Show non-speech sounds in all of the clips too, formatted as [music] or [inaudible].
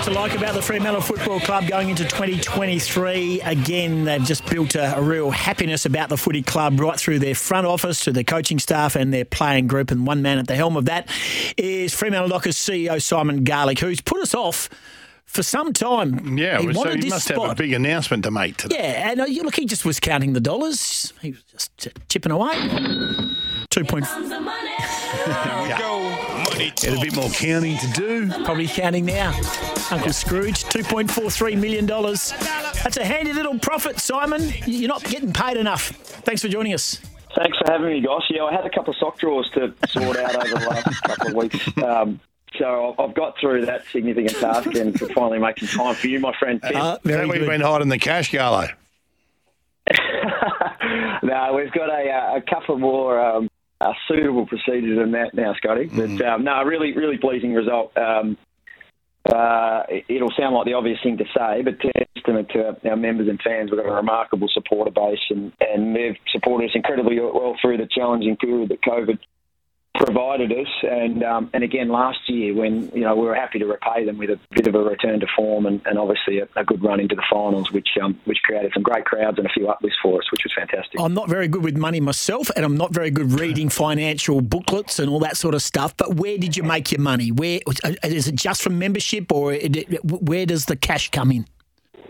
what to like about the Fremantle Football Club going into 2023. Again, they've just built a, a, real happiness about the footy club right through their front office to their coaching staff and their playing group. And one man at the helm of that is Fremantle Dockers CEO Simon Garlick, who's put us off for some time. Yeah, he, so he must spot. have a big announcement to make today. Yeah, and uh, look, he just was counting the dollars. He was just chipping away. Two point. [laughs] Had a bit more counting to do. Probably counting now. Uncle Scrooge, $2.43 million. That's a handy little profit, Simon. You're not getting paid enough. Thanks for joining us. Thanks for having me, Goss. Yeah, I had a couple of sock drawers to sort out over the last couple of weeks. Um, so I've got through that significant task and to finally making time for you, my friend. Uh, very we've been hiding the cash, Garlo. [laughs] no, we've got a, uh, a couple more um, a suitable procedure than that now, Scotty. But mm. um, no, really, really pleasing result. Um, uh, it'll sound like the obvious thing to say, but testament to our members and fans, we've got a remarkable supporter base, and, and they've supported us incredibly well through the challenging period that COVID provided us. And um, and again, last year when you know we were happy to repay them with a bit of a return to form and, and obviously a, a, good run into the finals, which um, which created some great crowds and a few uplifts for us, which was fantastic. I'm not very good with money myself, and I'm not very good reading [laughs] financial booklets and all that sort of stuff. But where did you make your money? Where is it just from membership, or where does the cash come in?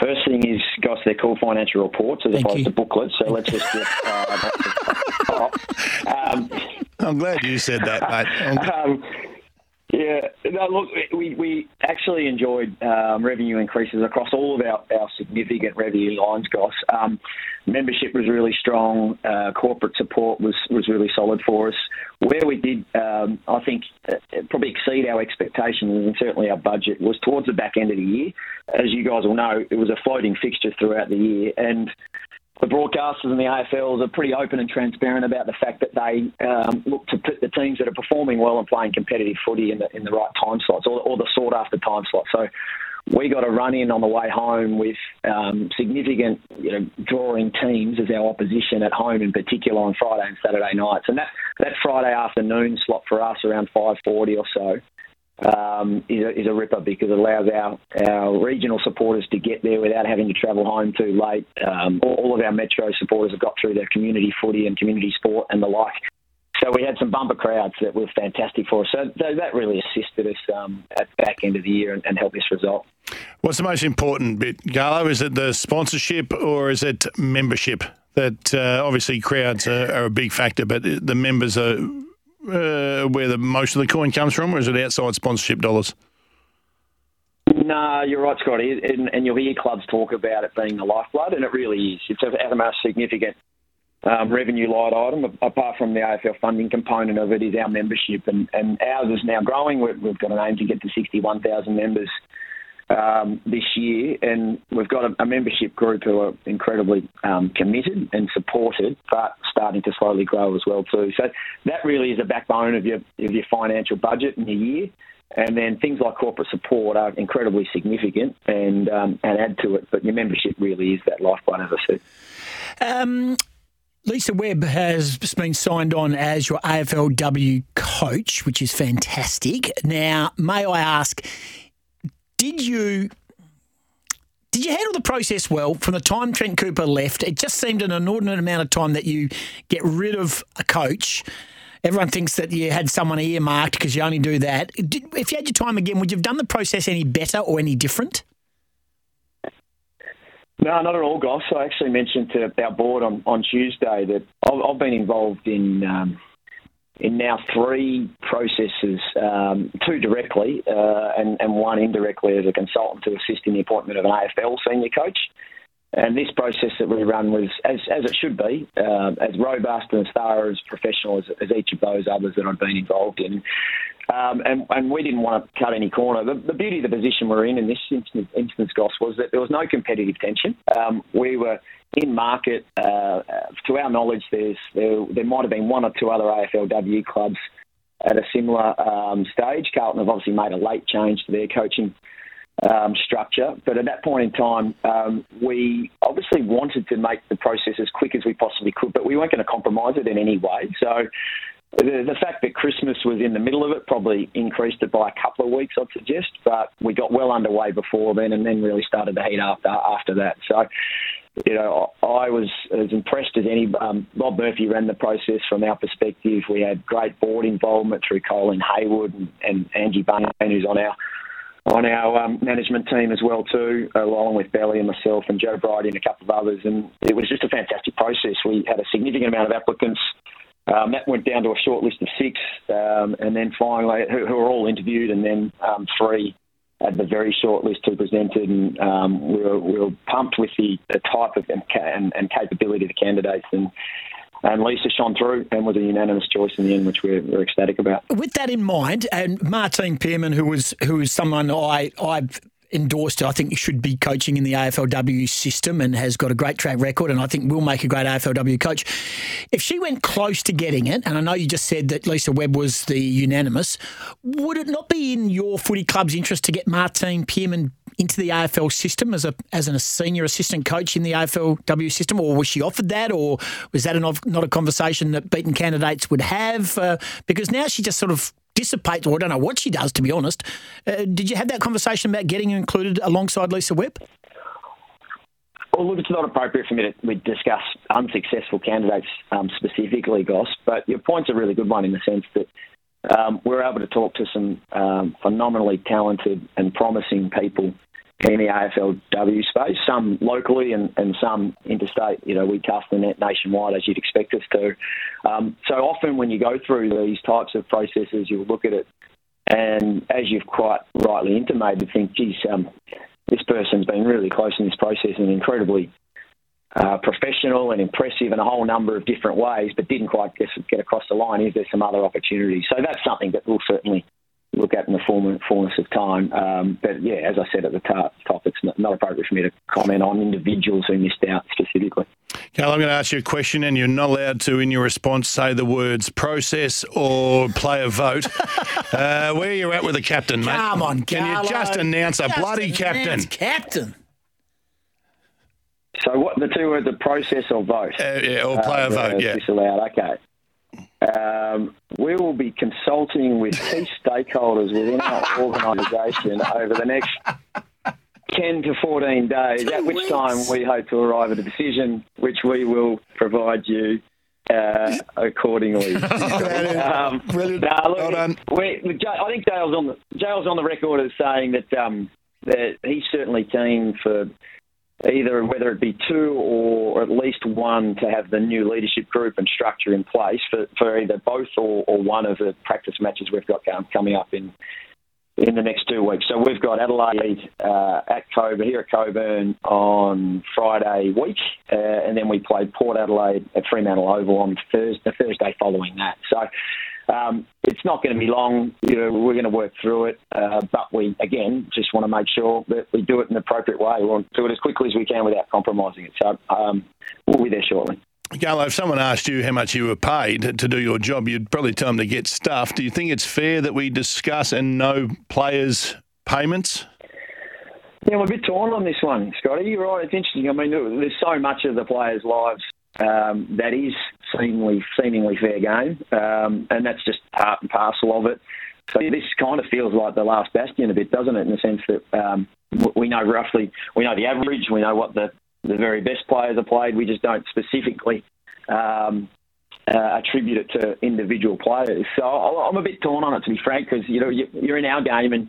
First thing is, guys, they're called financial reports as Thank opposed you. to booklets. So let's just get. Uh, [laughs] um, I'm glad you said that, mate. Um, yeah, no, look, we, we actually enjoyed um, revenue increases across all of our, our significant revenue lines, Goss. Um, membership was really strong. Uh, corporate support was, was really solid for us. Where we did, um, I think, uh, probably exceed our expectations and certainly our budget was towards the back end of the year. As you guys will know, it was a floating fixture throughout the year. And the broadcasters and the AFLs are pretty open and transparent about the fact that they um, look to put the teams that are performing well and playing competitive footy in the in the right time slots or, or the sought after time slots. So we got a run in on the way home with um, significant you know, drawing teams as our opposition at home, in particular on Friday and Saturday nights. And that, that Friday afternoon slot for us around 5:40 or so um, is, a, is a ripper because it allows our, our regional supporters to get there without having to travel home too late. Um, all, of our metro supporters have got through their community footy and community sport and the like. So we had some bumper crowds that were fantastic for us. So that really assisted us um, at the back end of the year and, and helped this result. What's the most important bit, Garlo? Is it the sponsorship or is it membership? That uh, obviously crowds are, are a big factor, but the members are uh, where the most of the coin comes from, or is it outside sponsorship dollars? No, you're right, Scotty, and, and, you'll hear clubs talk about it being the lifeblood, and it really is. It's our most significant um, revenue line item, apart from the AFL funding component of it, is our membership, and, and ours is now growing. We've, we've got an aim to get to 61,000 members um, this year, and we've got a, a, membership group who are incredibly um, committed and supported, but starting to slowly grow as well too. So that really is the backbone of your of your financial budget in a year. And then things like corporate support are incredibly significant and um, and add to it. But your membership really is that lifeblood, as I said. Um, Lisa Webb has been signed on as your AFLW coach, which is fantastic. Now, may I ask, did you did you handle the process well from the time Trent Cooper left? It just seemed an inordinate amount of time that you get rid of a coach. Everyone thinks that you had someone earmarked because you only do that. Did, if you had your time again, would you have done the process any better or any different? No, not at all, Goss. I actually mentioned to our board on, on Tuesday that I've, I've been involved in um, in now three processes, um, two directly uh, and, and, one indirectly as a consultant to assist in the appointment of an AFL senior coach. And this process that we run was, as, as it should be, uh, as robust and as thorough, as professional as, as, each of those others that I've been involved in. Um, and, and, we didn't want to cut any corner. The, the, beauty of the position we're in in this instance, instance Goss, was that there was no competitive tension. Um, we were in market. Uh, to our knowledge, there's there, there might have been one or two other AFLW clubs at a similar um, stage. Carlton have obviously made a late change to their coaching um, structure, but at that point in time, um, we obviously wanted to make the process as quick as we possibly could, but we weren't going to compromise it in any way. So the, the fact that Christmas was in the middle of it probably increased it by a couple of weeks, I'd suggest. But we got well underway before then, and then really started to heat up after that. So, you know, I was as impressed as any. Um, Bob Murphy ran the process from our perspective. We had great board involvement through Colin Haywood and, and Angie Bunyan, who's on our on our um, management team as well too, along with Belly and myself and Joe Bride and a couple of others. And it was just a fantastic process. We had a significant amount of applicants. Um, that went down to a short list of six, um, and then finally, who, who, were all interviewed, and then um, three at the very short list who presented. And um, we, were, we, were, pumped with the, the type of and, and, and capability of the candidates. And and Lisa shone through and was a unanimous choice in the end, which we're, we're ecstatic about. With that in mind, and Martine Pearman, who was who was someone I I've endorsed. I think he should be coaching in the AFLW system and has got a great track record, and I think will make a great AFLW coach. If she went close to getting it, and I know you just said that Lisa Webb was the unanimous, would it not be in your footy club's interest to get Martine Pearman into the AFL system as a as a senior assistant coach in the AFLW system, or was she offered that, or was that an, not a conversation that beaten candidates would have? Uh, because now she just sort of dissipates, or I don't know what she does, to be honest. Uh, did you have that conversation about getting included alongside Lisa Webb? Well, look, it's not appropriate for me to discuss unsuccessful candidates um, specifically, Goss, but your point's a really good one in the sense that um, we're able to talk to some um, phenomenally talented and promising people in the AFLW space, some locally and, and some interstate. You know, we cast the net nationwide as you'd expect us to. Um, so often when you go through these types of processes, you'll look at it and, as you've quite rightly intimated, think, geez, um, this person's been really close in this process and incredibly uh, professional and impressive in a whole number of different ways, but didn't quite get, get across the line. Is there some other opportunities? So that's something that we'll certainly look at in the fullness of time. Um, but yeah, as I said at the top, it's not appropriate for me to comment on individuals who missed out specifically. Carl, I'm going to ask you a question, and you're not allowed to, in your response, say the words process or player vote. [laughs] uh, where are you at with the captain, mate? Come on, Can Garlo. you just announce a just bloody captain? Captain. So what the two words are process or vote? Uh, yeah, or player uh, vote, yeah. Disallowed, okay. Um, we will be consulting with key stakeholders within our organisation over the next 10 to 14 days, Two at which weeks. time we hope to arrive at a decision which we will provide you uh, accordingly. [laughs] um, Brilliant. Nah, look, well done. We, I think Dale's on the, Dale's on the record as saying that, um, that he's certainly keen for either whether it be two or at least one to have the new leadership group and structure in place for, for either both or, or one of the practice matches we've got coming up in in the next two weeks. So we've got Adelaide uh, at Cockburn here at Cockburn on Friday week, uh, and then we play Port Adelaide at Fremantle Oval on Thursday, the Thursday following that. So um, it's not going to be long. You know, we're going to work through it, uh, but we again just want to make sure that we do it in the appropriate way. We want to do it as quickly as we can without compromising it. So um, we'll be there shortly. Garlo, if someone asked you how much you were paid to do your job, you'd probably tell them to get stuff. Do you think it's fair that we discuss and know players' payments? Yeah, I'm a bit torn on this one, Scotty. You're right. It's interesting. I mean, there's so much of the players' lives um, that is seemingly seemingly fair game, um, and that's just part and parcel of it. So this kind of feels like the last bastion a bit, doesn't it? In the sense that um, we know roughly, we know the average, we know what the the very best players are played. We just don't specifically um, uh, attribute it to individual players. So I'm a bit torn on it, to be frank, because you know you're in our game and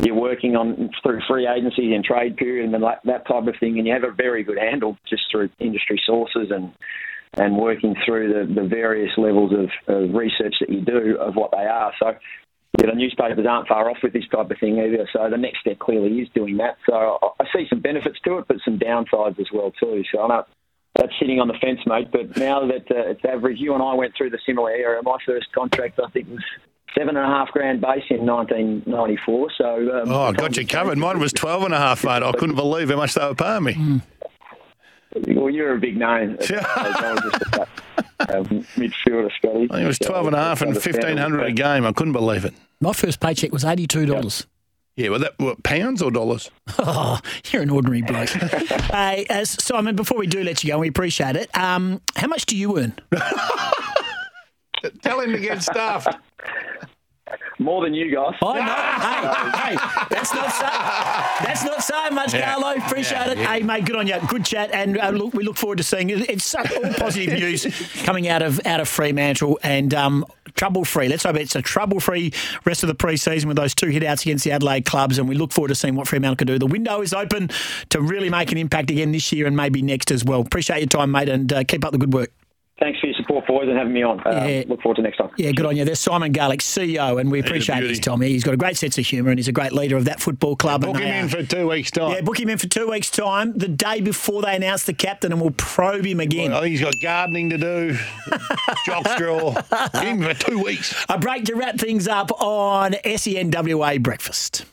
you're working on through free agency and trade period and that, that type of thing, and you have a very good handle just through industry sources and and working through the, the various levels of, of research that you do of what they are. So you know, newspapers aren't far off with this type of thing either. So the next step clearly is doing that. So I see some benefits to it, but some downsides as well too. So I know that's sitting on the fence, mate. But now that uh, it's average, you and I went through the similar area. My first contract, I think, was seven and a half grand base in 1994. So um, oh, I got you covered. Mine was twelve and a half, mate. I couldn't believe how much they were paying me. Mm. Well, you're a big name. [laughs] midfielder, Scotty. I think it was 12 and a half and 1500 a game. I couldn't believe it. My first paycheck was $82. Yeah, well, that what, pounds or dollars? [laughs] Oh, you're an ordinary bloke. [laughs] hey, uh, Simon, before we do let you go, we appreciate it. Um, how much do you earn? Tell him to get stuffed. More than you guys. I know. hey, hey, that's not so, that's not saying much, Yeah. Garlo. Appreciate Yeah, it. yeah. Hey, mate, good on you. Good chat, and uh, look, we look forward to seeing it. It's such all positive [laughs] news coming out of out of Fremantle and um, trouble free. Let's hope it's a trouble free rest of the pre-season with those two hit outs against the Adelaide clubs, and we look forward to seeing what Fremantle can do. The window is open to really make an impact again this year and maybe next as well. Appreciate your time, mate, and uh, keep up the good work. Thanks for your support, boys, and having me on. Uh, Yeah. Look forward to next time. Yeah, good on you. There's Simon Garlick, CEO, and we appreciate beauty. his Tommy. He's got a great sense of humour and he's a great leader of that football club. Book and him they in for two weeks' time. Yeah, book him in for two weeks' time, the day before they announce the captain, and we'll probe him again. I think he's got gardening to do, [laughs] jock straw. Give him for two weeks. A break to wrap things up on SENWA Breakfast.